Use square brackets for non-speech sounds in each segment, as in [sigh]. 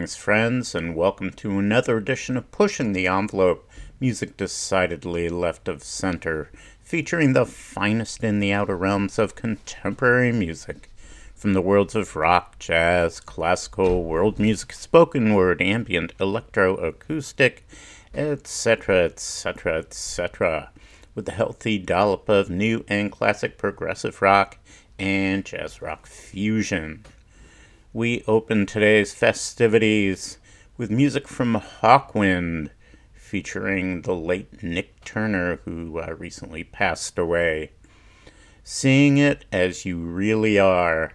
Greetings, friends, and welcome to another edition of Pushing the Envelope Music Decidedly Left of Center, featuring the finest in the outer realms of contemporary music. From the worlds of rock, jazz, classical, world music, spoken word, ambient, electro, acoustic, etc., etc., etc., with a healthy dollop of new and classic progressive rock and jazz rock fusion we open today's festivities with music from Hawkwind, featuring the late Nik Turner, who uh, recently passed away. Seeing It As You Really Are,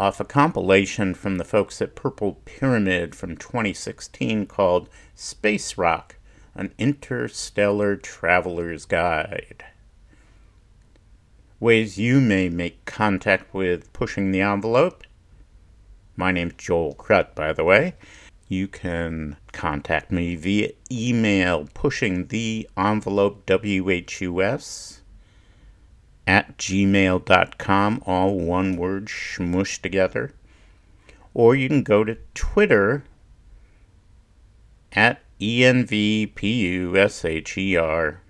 off a compilation from the folks at Purple Pyramid from 2016 called Space Rock An Interstellar Traveler's Guide. Ways you may make contact with Pushing the Envelope my name's Joel Krutt, by the way. You can contact me via email pushing the envelope WHUS at gmail.com, all one word smushed together. Or you can go to Twitter at ENVPUSHER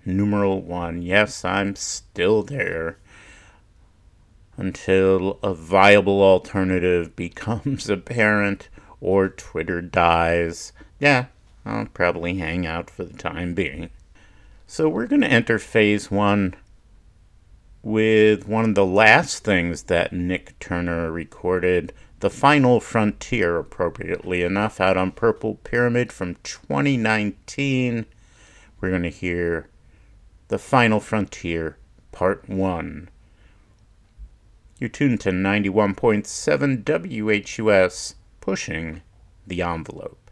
numeral one. Yes, I'm still there until a viable alternative [laughs] becomes apparent or Twitter dies. Yeah, I'll probably hang out for the time being. So we're going to enter phase one with one of the last things that Nik Turner recorded, The Final Frontier, appropriately enough, out on Purple Pyramid from 2019. We're going to hear The Final Frontier, Part 1. You're tuned to 91.7 WHUS, pushing the envelope.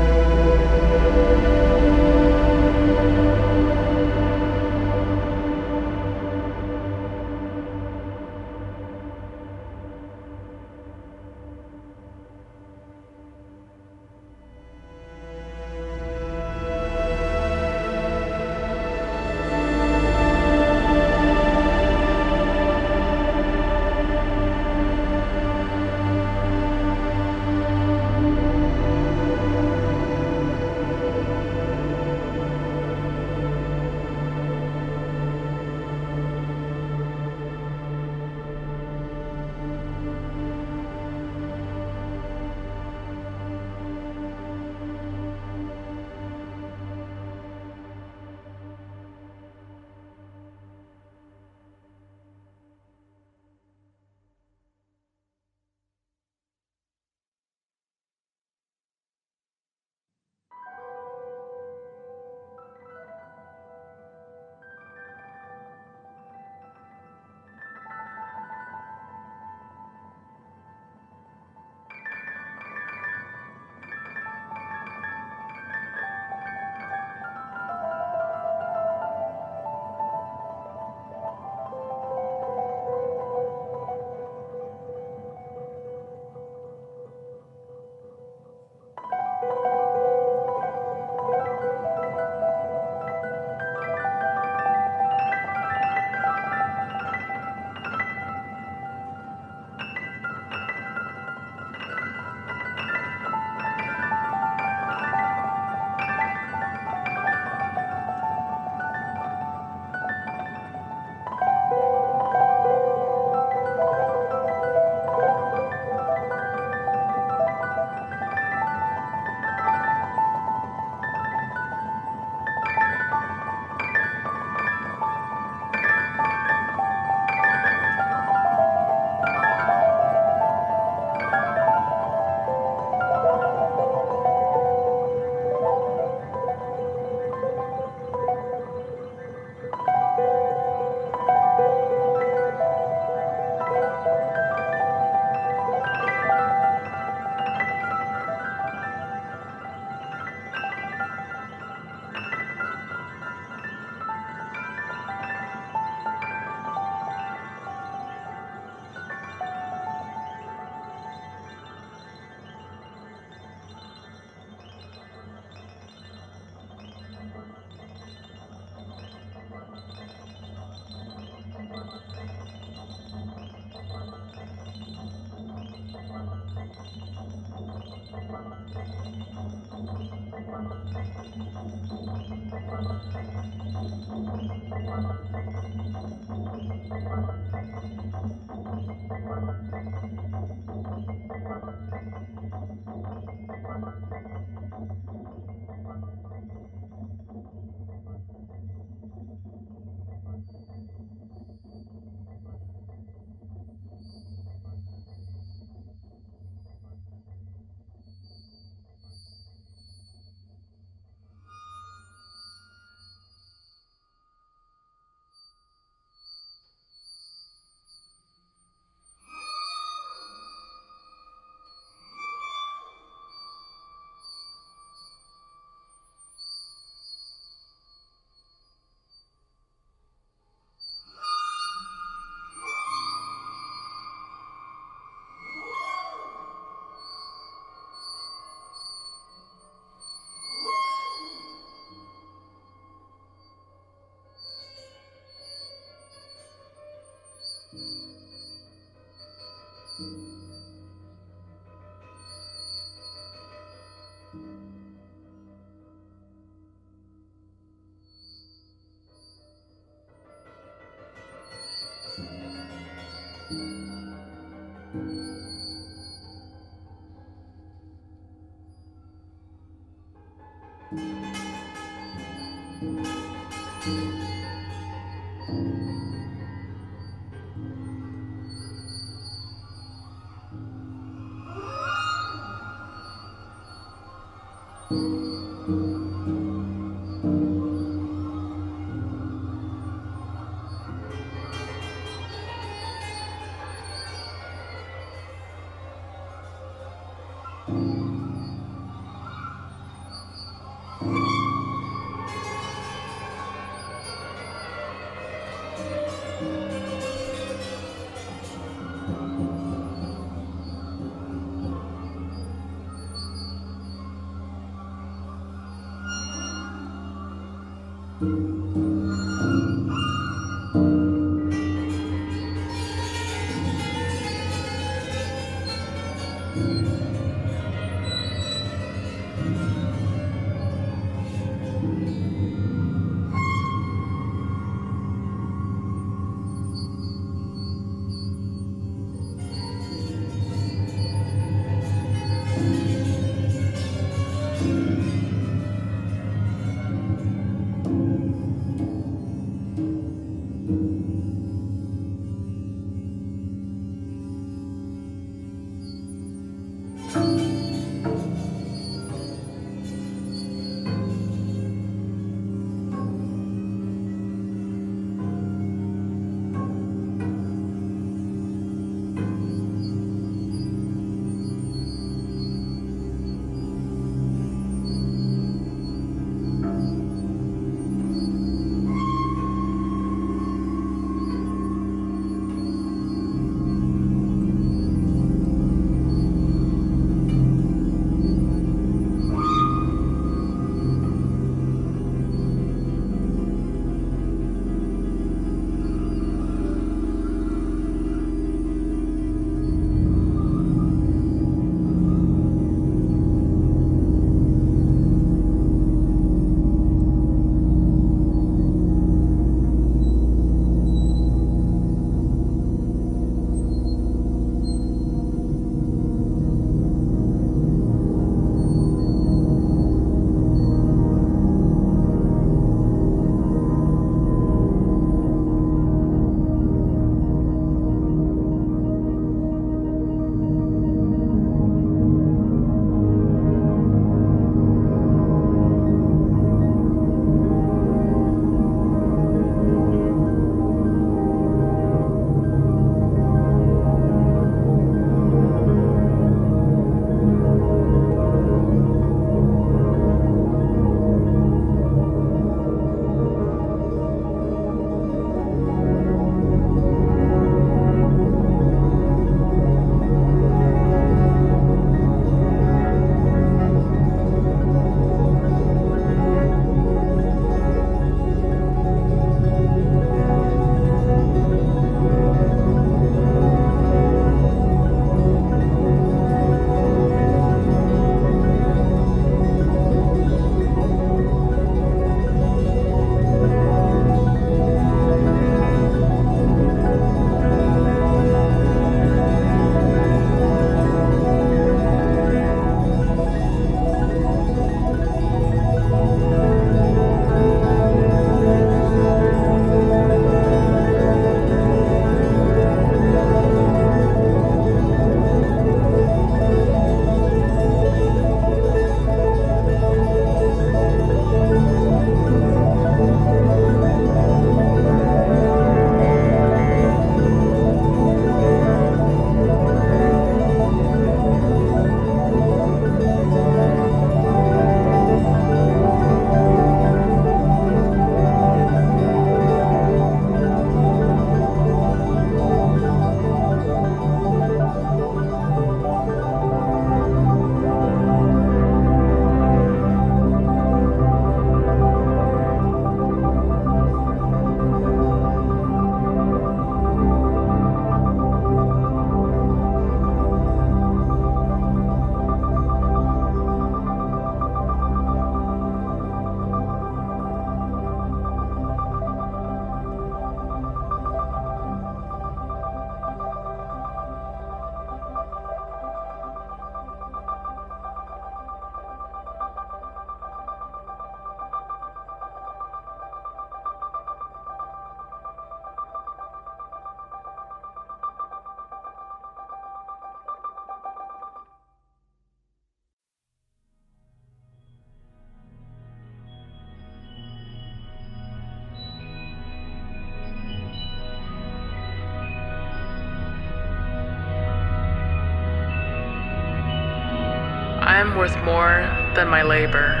more than my labor.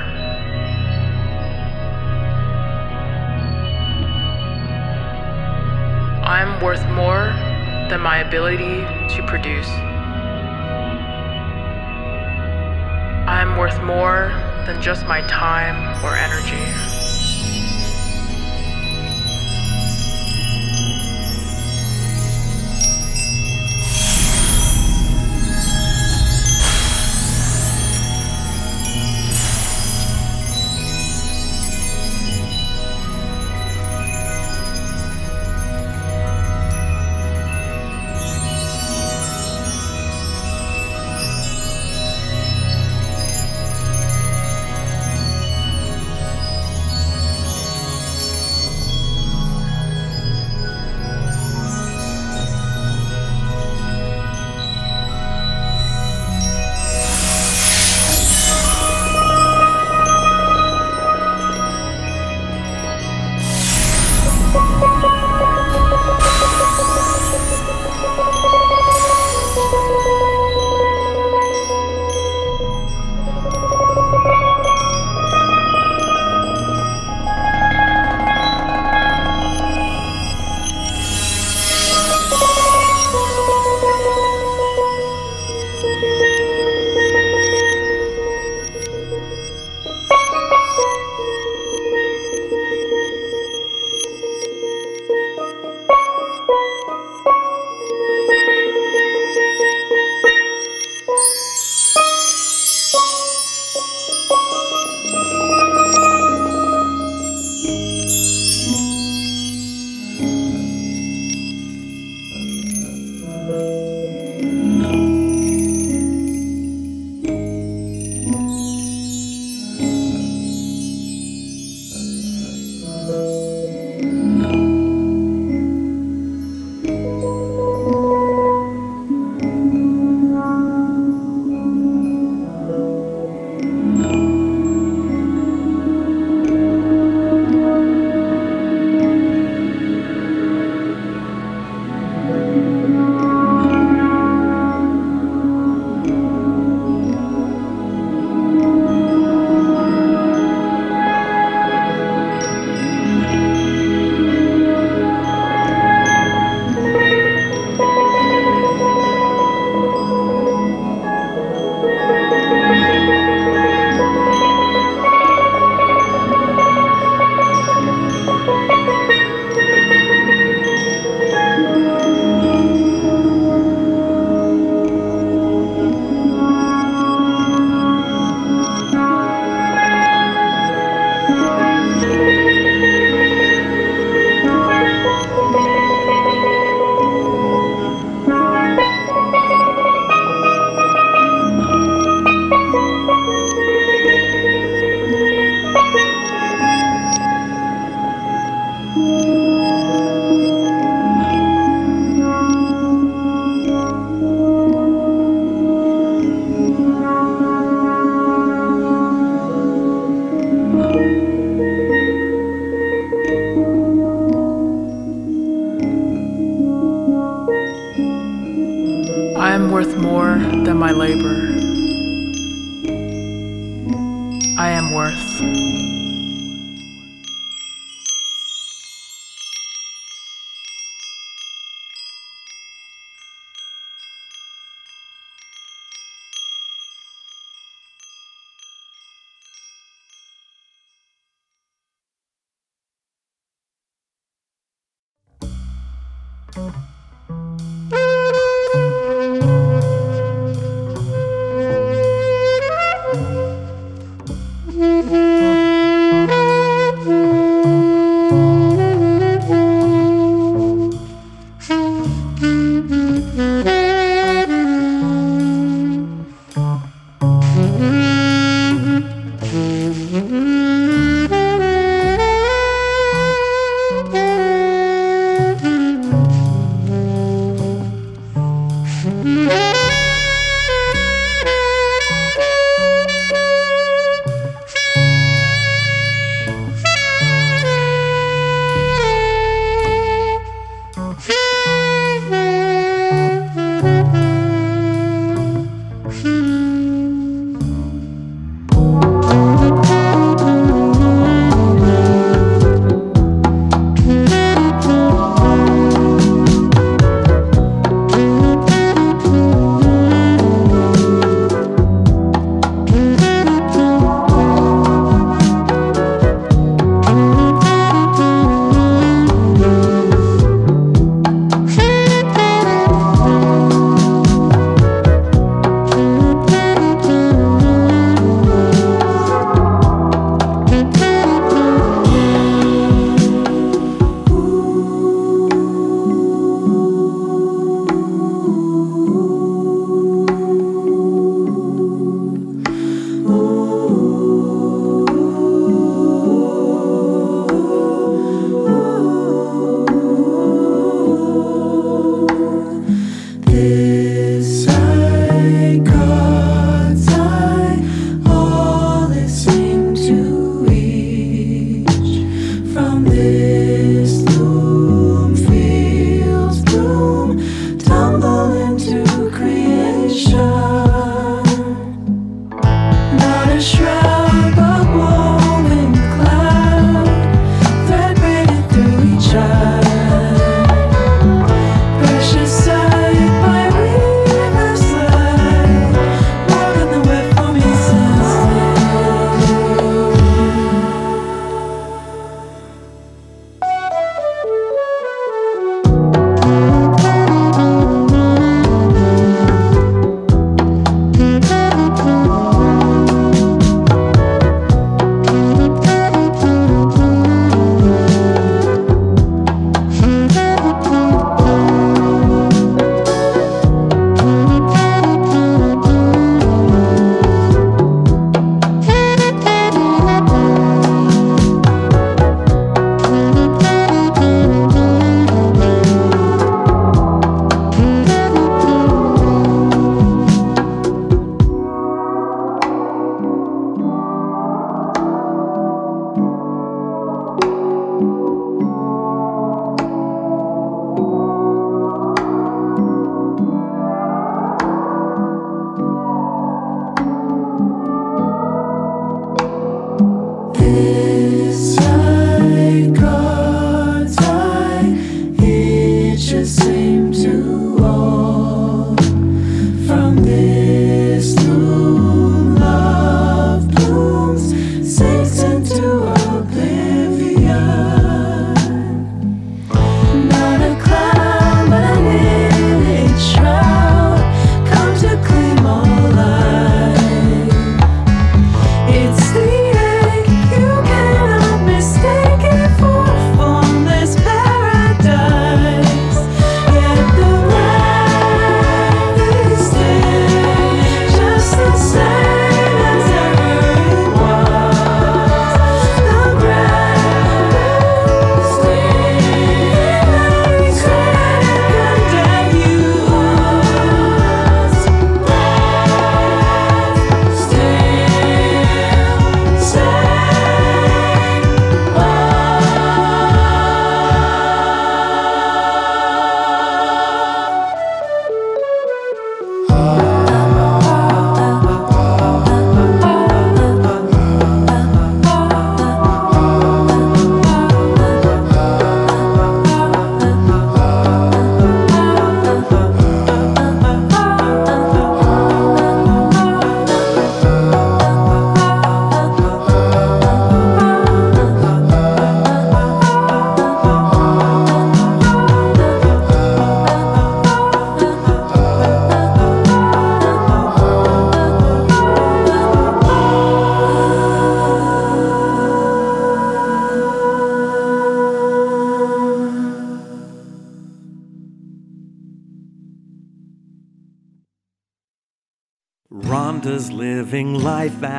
I am worth more than my ability to produce. I am worth more than just my time or energy.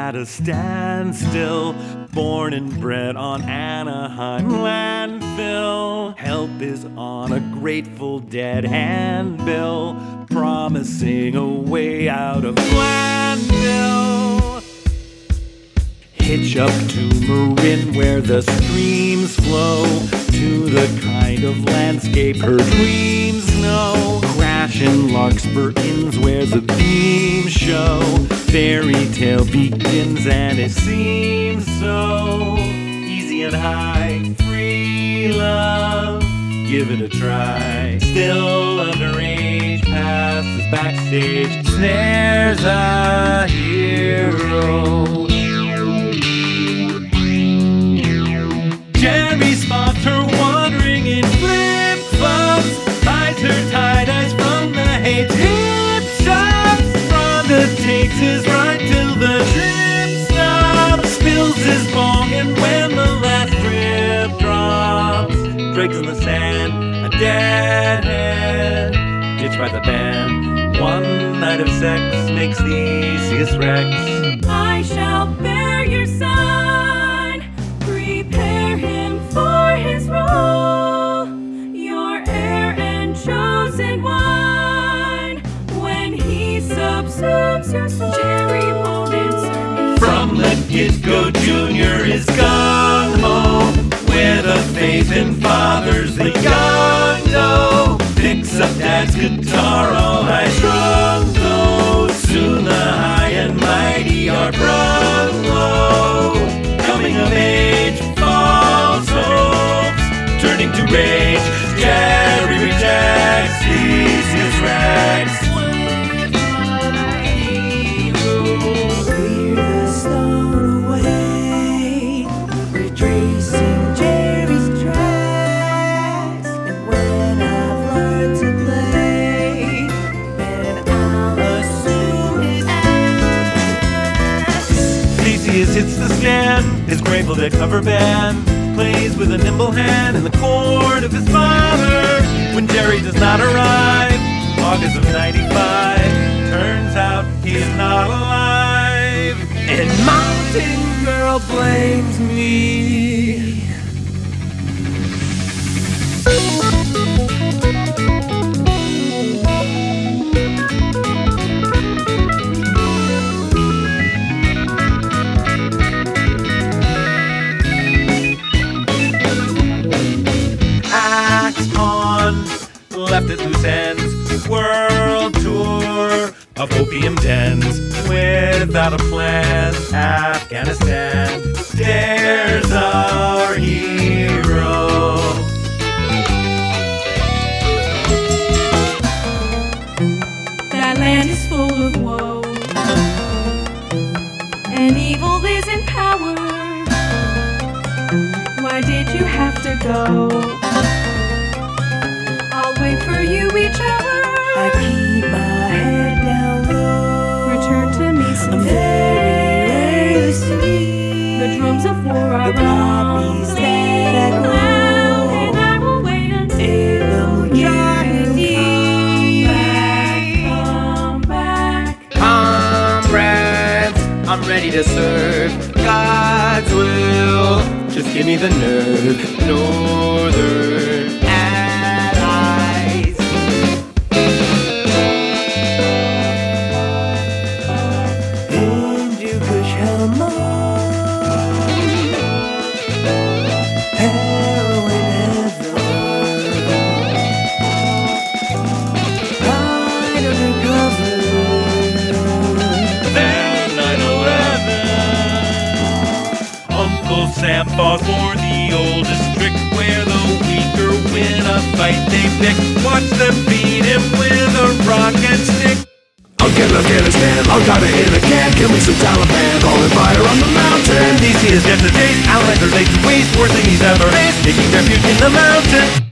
At a standstill. Born and bred on Anaheim landfill. Help is on a grateful a hero. Makes the easiest wrecks. I shall bear your son, prepare him for his role, your heir and chosen one. When he subsumes your soul, Jerry won't answer me. From the get go, Junior is gone home with a faith in fathers the young know. Picks up dad's guitar, all high strung are brought. Coming of age, false hopes, turning to rage. Jerry dead cover band plays with a nimble hand in the court of his father. When Jerry does not arrive, August of 95, turns out he's not alive. And Mountain Girl blames me. Plan. To serve God's will. Just give me the nerve, Northern fight they pick. Watch them beat him with a rock and stick. I'll get Afghanistan, I'll got it in a can. Kill me some Taliban, calling fire on the mountain. DC is taste, allies are laid to waste Worst thing he's ever faced, taking refuge in the mountain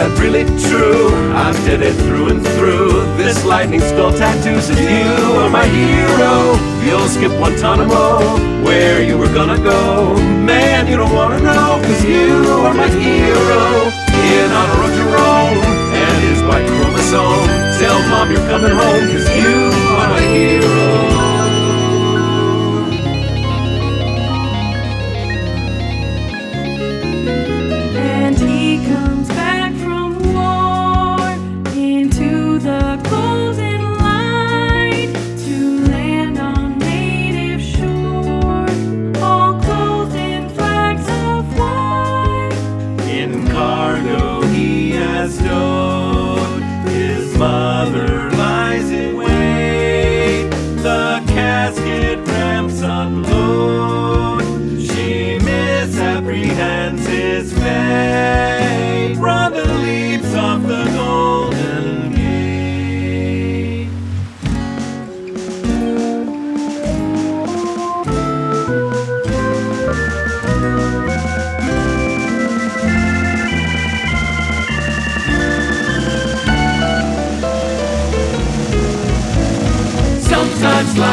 that really true? I'm dead it through and through. This lightning skull tattoo says you are my hero. You'll skip Guantanamo, where you were gonna go. Man, you don't wanna know, cause you are my hero. In honor of Jerome and his white chromosome. Tell mom you're coming home, cause you are my hero.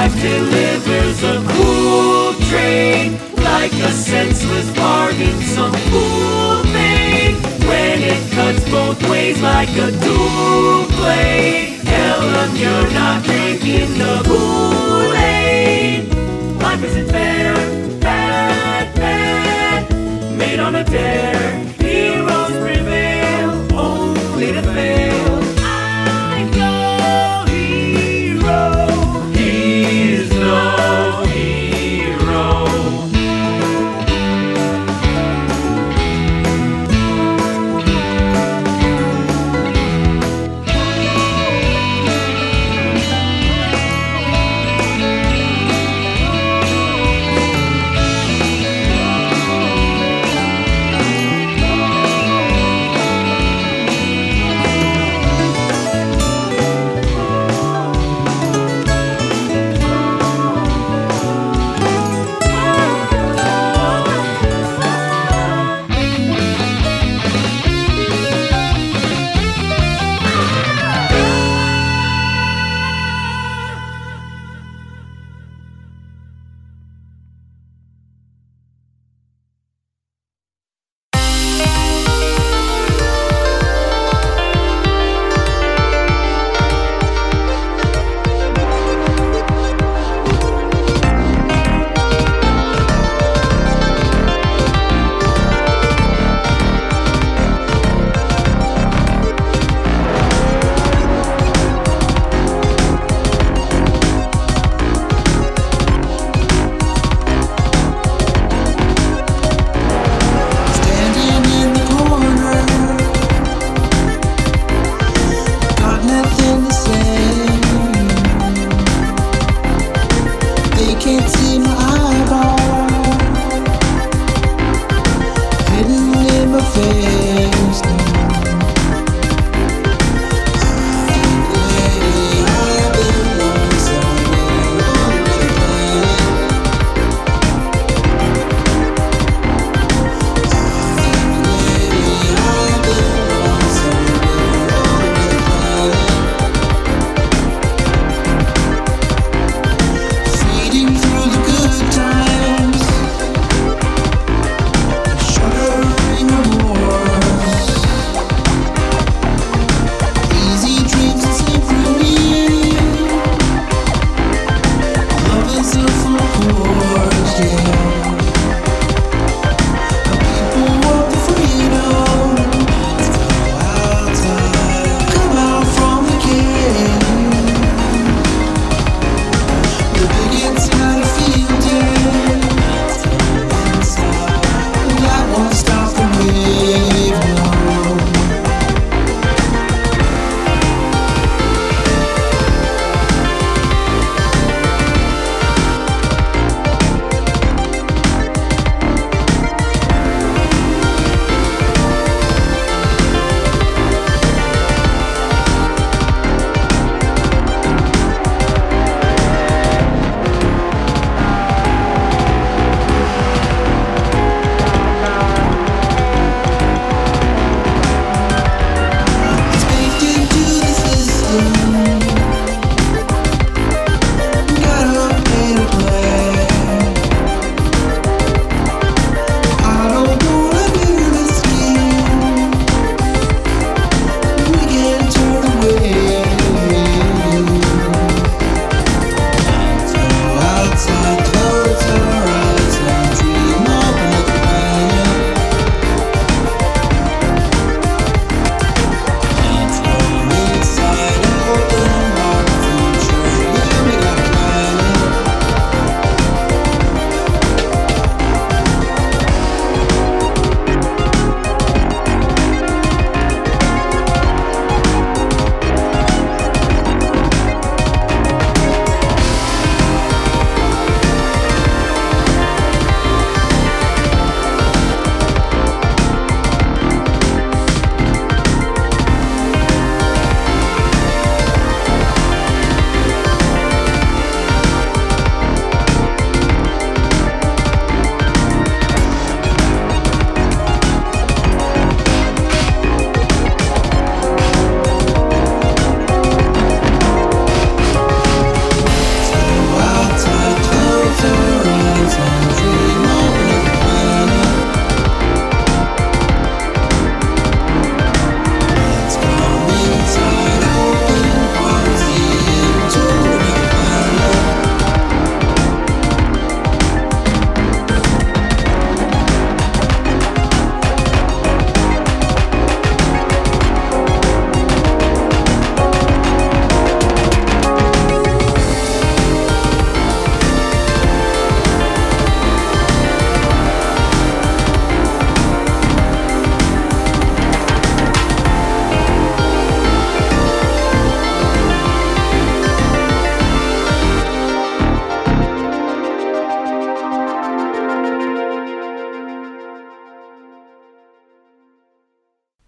Life delivers a cool trade, like a senseless bargain, some fool thing. When it cuts both ways like a dual blade, Helen, you're not drinking the Kool-Aid. Life isn't fair, bad, bad, made on a dare. Heroes prevail, only to fail.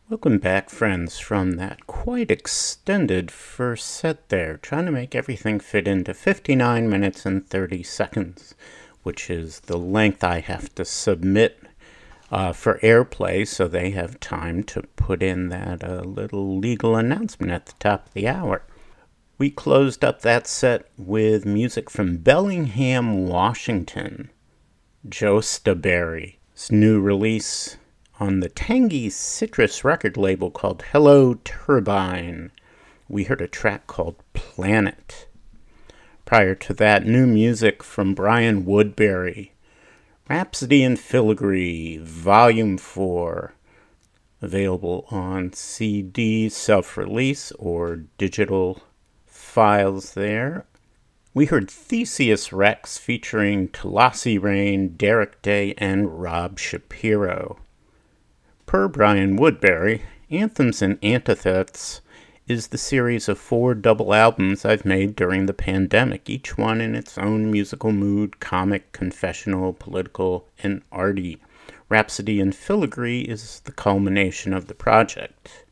Welcome back, friends, from that quite extended first set there, trying to make everything fit into 59 minutes and 30 seconds, which is the length I have to submit uh, for airplay so they have time to put in that uh, little legal announcement at the top of the hour. We closed up that set with music from Bellingham, Washington. Joe Staberry's new release on the tangy citrus record label called Hello Turbine. We heard a track called Planet. Prior to that, new music from Brian Woodbury. Rhapsody in Filigree, Volume 4. Available on CD, self release, or digital files there. We heard Theseus Rex featuring Tulasi Rain, Derek Day, and Rob Shapiro. Per Brian Woodbury, Anthems and Antithetes is the series of four double albums I've made during the pandemic, each one in its own musical mood comic, confessional, political, and arty. Rhapsody in Filigree is the culmination of the project.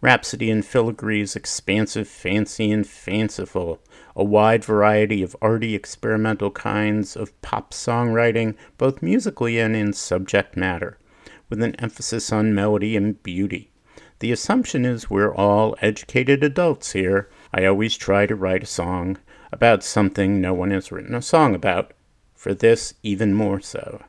Rhapsody in Filigree is expansive, fancy, and fanciful, a wide variety of arty experimental kinds of pop songwriting, both musically and in subject matter with an emphasis on melody and beauty. The assumption is we're all educated adults here. I always try to write a song about something no one has written a song about. For this, even more so.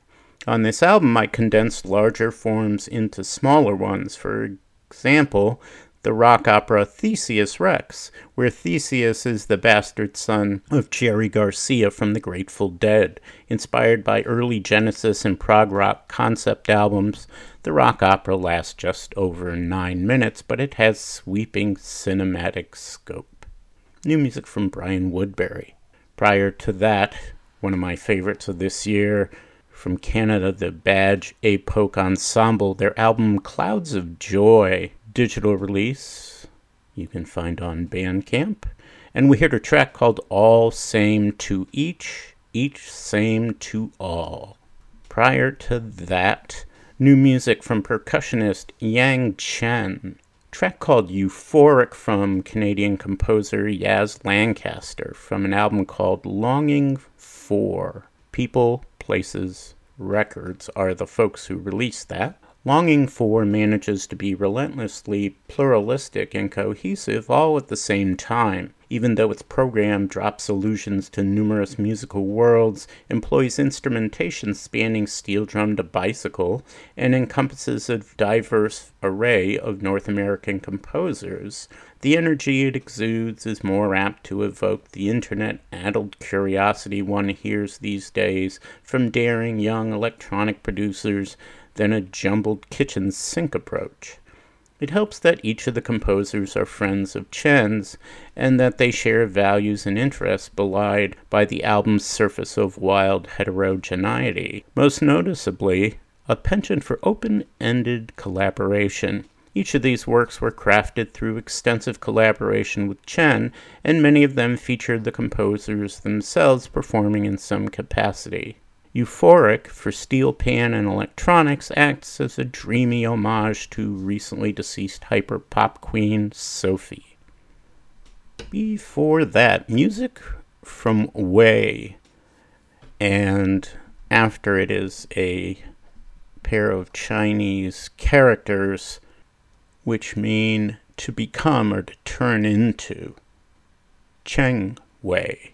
On this album, I condensed larger forms into smaller ones. For example, the rock opera Theseus Rex, where Theseus is the bastard son of Jerry Garcia from the Grateful Dead. Inspired by early Genesis and prog rock concept albums, the rock opera lasts just over nine minutes, but it has sweeping cinematic scope. New music from Brian Woodbury. Prior to that, one of my favorites of this year, from Canada, the Badge Époque Ensemble, their album Clouds of Joy digital release you can find on Bandcamp. And we heard a track called All Same to Each, Each Same to All. Prior to that, new music from percussionist Yang Chen. Track called Euphoric from Canadian composer Yaz Lancaster from an album called Longing for. People, Places, Records are the folks who released that. Longing for manages to be relentlessly pluralistic and cohesive all at the same time, even though its program drops allusions to numerous musical worlds, employs instrumentation spanning steel drum to bicycle, and encompasses a diverse array of North American composers. The energy it exudes is more apt to evoke the internet addled curiosity one hears these days from daring young electronic producers than a jumbled kitchen sink approach. It helps that each of the composers are friends of Chen's and that they share values and interests belied by the album's surface of wild heterogeneity, most noticeably, a penchant for open ended collaboration. Each of these works were crafted through extensive collaboration with Chen, and many of them featured the composers themselves performing in some capacity. Euphoric for steel pan and electronics acts as a dreamy homage to recently deceased hyper pop queen Sophie. Before that, music from Way, and after it is a pair of Chinese characters which mean to become or to turn into. Cheng Wei.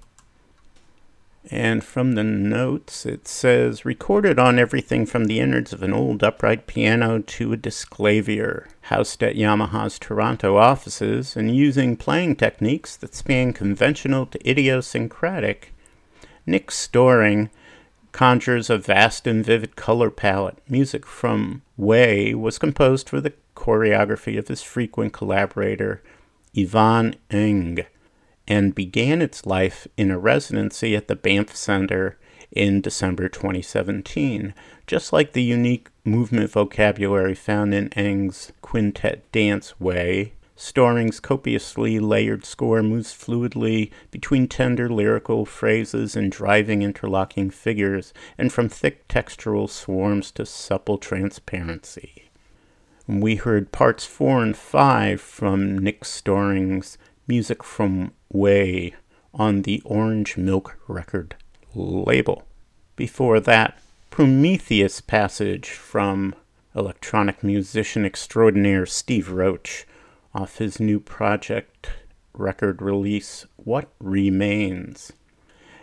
And from the notes, it says recorded on everything from the innards of an old upright piano to a Disklavier, housed at Yamaha's Toronto offices, and using playing techniques that span conventional to idiosyncratic. Nick Storring conjures a vast and vivid color palette. Music from Way was composed for the choreography of his frequent collaborator, Yvonne Ng and began its life in a residency at the Banff Center in December 2017. Just like the unique movement vocabulary found in Ng's quintet dance way, Storring's copiously layered score moves fluidly between tender lyrical phrases and driving interlocking figures, and from thick textural swarms to supple transparency. We heard parts four and five from Nick Storring's Music from Way on the Orange Milk record label. Before that, Prometheus passage from electronic musician extraordinaire Steve Roach off his new project record release, What Remains.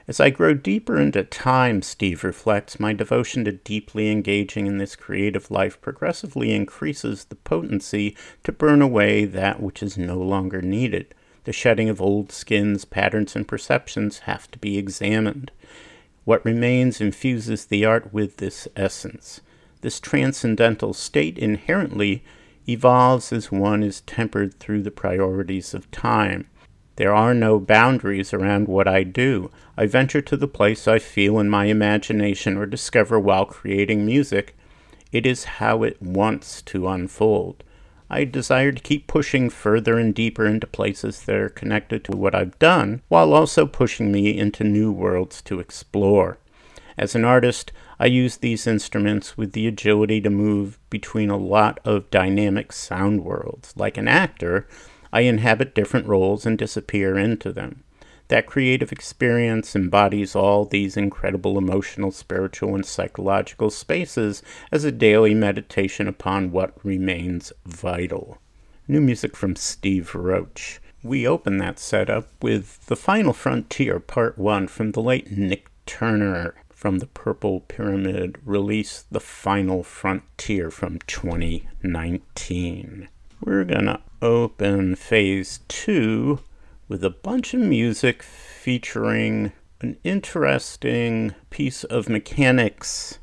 As I grow deeper into time, Steve reflects, my devotion to deeply engaging in this creative life progressively increases the potency to burn away that which is no longer needed. The shedding of old skins, patterns, and perceptions have to be examined. What remains infuses the art with this essence. This transcendental state inherently evolves as one is tempered through the priorities of time. There are no boundaries around what I do. I venture to the place I feel in my imagination or discover while creating music. It is how it wants to unfold. I desire to keep pushing further and deeper into places that are connected to what I've done, while also pushing me into new worlds to explore. As an artist, I use these instruments with the agility to move between a lot of dynamic sound worlds. Like an actor, I inhabit different roles and disappear into them. That creative experience embodies all these incredible emotional, spiritual, and psychological spaces as a daily meditation upon what remains vital. New music from Steve Roach. We open that setup with The Final Frontier Part 1 from the late Nik Turner from the Purple Pyramid release The Final Frontier from 2019. We're gonna open phase two with a bunch of music featuring an interesting piece of mechanics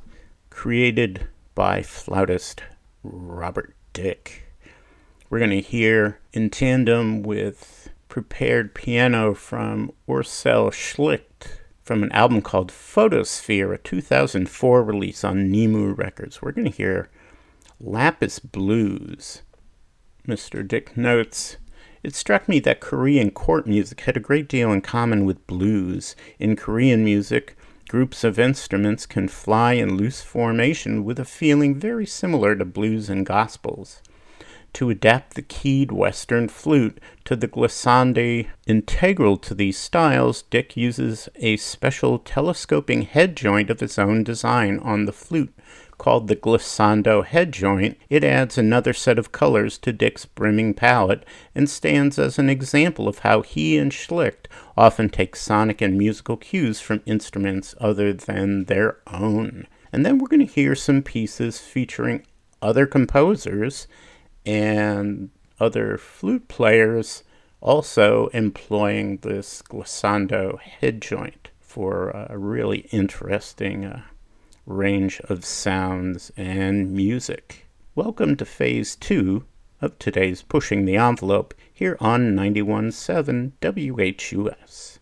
created by flautist Robert Dick. We're going to hear in tandem with prepared piano from Ursel Schlicht from an album called Photosphere, a 2004 release on Nemu Records. We're going to hear Lapis Blues. Mr. Dick notes it struck me that Korean court music had a great deal in common with blues. In Korean music, groups of instruments can fly in loose formation with a feeling very similar to blues and gospels. To adapt the keyed Western flute to the glissandi integral to these styles, Dick uses a special telescoping head joint of his own design on the flute called the glissando head joint, it adds another set of colors to Dick's brimming palette and stands as an example of how he and Schlicht often take sonic and musical cues from instruments other than their own. And then we're going to hear some pieces featuring other composers and other flute players also employing this glissando head joint for a really interesting uh, range of sounds and music. Welcome to phase two of today's Pushing the Envelope here on 91.7 WHUS.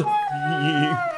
你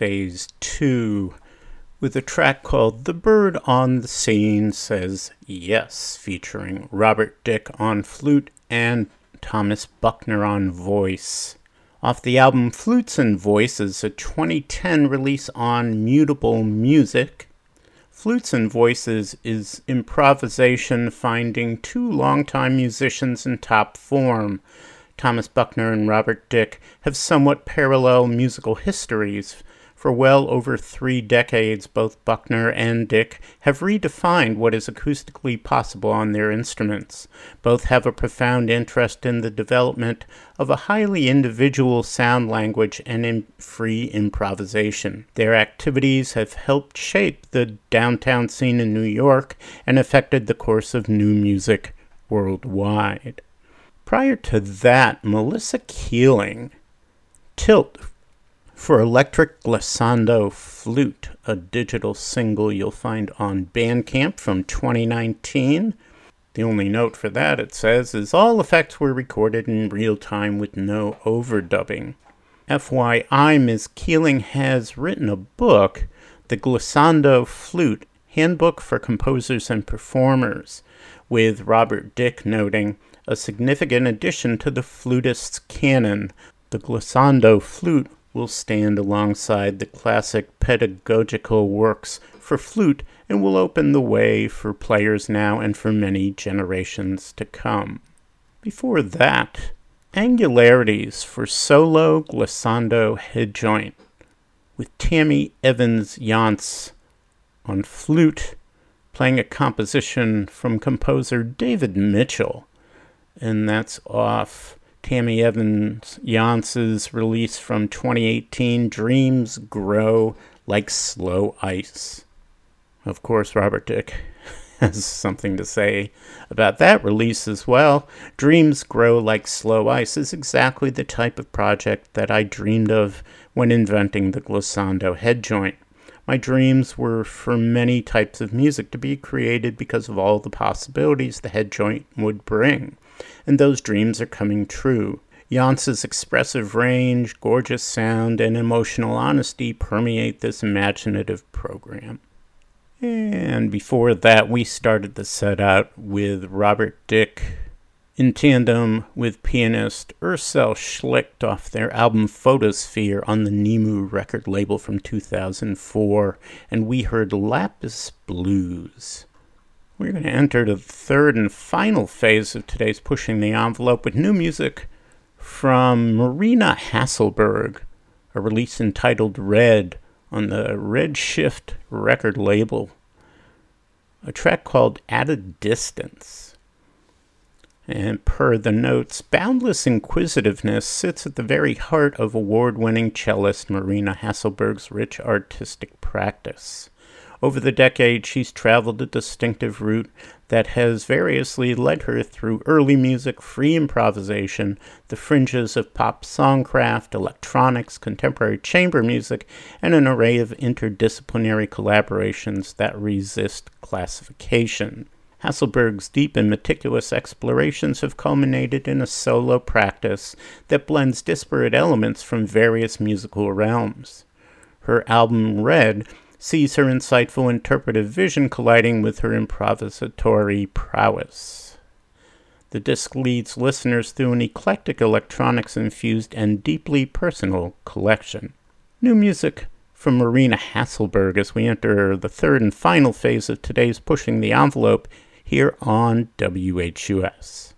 phase two with a track called The Bird on the Scene Says Yes, featuring Robert Dick on flute and Thomas Buckner on voice. Off the album Flutes and Voices, a 2010 release on Mutable Music. Flutes and Voices is improvisation finding two longtime musicians in top form. Thomas Buckner and Robert Dick have somewhat parallel musical histories. For well over three decades, both Buckner and Dick have redefined what is acoustically possible on their instruments. Both have a profound interest in the development of a highly individual sound language and in free improvisation. Their activities have helped shape the downtown scene in New York and affected the course of new music worldwide. Prior to that, Melissa Keeling, Tilt for Electric Glissando Flute, a digital single you'll find on Bandcamp from 2019. The only note for that, it says, is all effects were recorded in real time with no overdubbing. FYI, Ms. Keeling has written a book, The Glissando Flute Handbook for Composers and Performers, with Robert Dick noting a significant addition to the flutist's canon. The glissando flute will stand alongside the classic pedagogical works for flute and will open the way for players now and for many generations to come. Before that, Angularities for solo glissando head joint with Tammy Evans Yancey on flute playing a composition from composer David Mitchell and that's off Tammy Evans Yancey's release from 2018, Dreams Grow Like Slow Ice. Of course, Robert Dick [laughs] has something to say about that release as well. Dreams Grow Like Slow Ice is exactly the type of project that I dreamed of when inventing the glissando head joint. My dreams were for many types of music to be created because of all the possibilities the head joint would bring and those dreams are coming true. Yancey's expressive range, gorgeous sound, and emotional honesty permeate this imaginative program. And before that, we started the set out with Robert Dick in tandem with pianist Ursel Schlicht off their album Photosphere on the Nemu record label from 2004, and we heard Lapis Blues. We're going to enter the third and final phase of today's Pushing the Envelope with new music from Marina Hasselberg, a release entitled Red on the Redshift record label, a track called At a Distance. And per the notes, boundless inquisitiveness sits at the very heart of award winning cellist Marina Hasselberg's rich artistic practice. Over the decades, she's traveled a distinctive route that has variously led her through early music, free improvisation, the fringes of pop songcraft, electronics, contemporary chamber music, and an array of interdisciplinary collaborations that resist classification. Hasselberg's deep and meticulous explorations have culminated in a solo practice that blends disparate elements from various musical realms. Her album Red sees her insightful interpretive vision colliding with her improvisatory prowess. The disc leads listeners through an eclectic electronics infused and deeply personal collection. New music from Marina Hasselberg as we enter the third and final phase of today's Pushing the Envelope here on WHUS.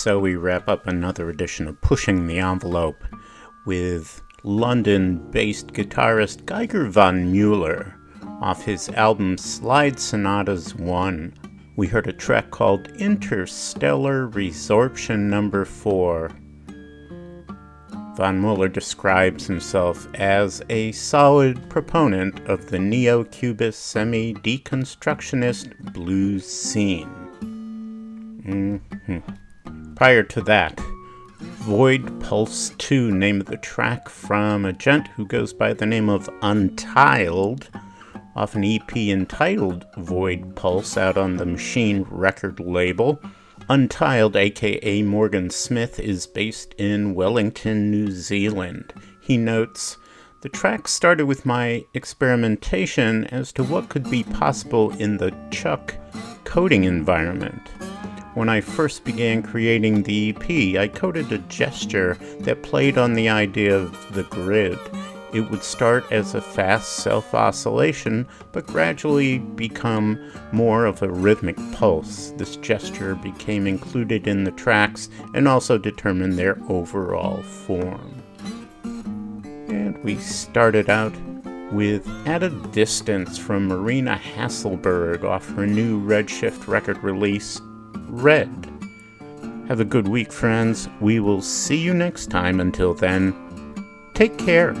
So we wrap up another edition of Pushing the Envelope with London based guitarist Geiger von Mueller off his album Slide Sonatas 1 we heard a track called Interstellar Resorption Number 4. Von Mueller describes himself as a solid proponent of the neo cubist semi deconstructionist blues scene. Mm-hmm. Prior to that, Void Pulse 2 named the track from a gent who goes by the name of Untiled, off an EP entitled Void Pulse out on the Machine record label. Untiled, aka Morgan Smith, is based in Wellington, New Zealand. He notes, the track started with my experimentation as to what could be possible in the ChucK coding environment. When I first began creating the EP, I coded a gesture that played on the idea of the grid. It would start as a fast self oscillation, but gradually become more of a rhythmic pulse. This gesture became included in the tracks and also determined their overall form. And we started out with At a Distance from Marina Hasselberg off her new Redshift record release, Red. Have a good week, friends. We will see you next time. Until then, take care.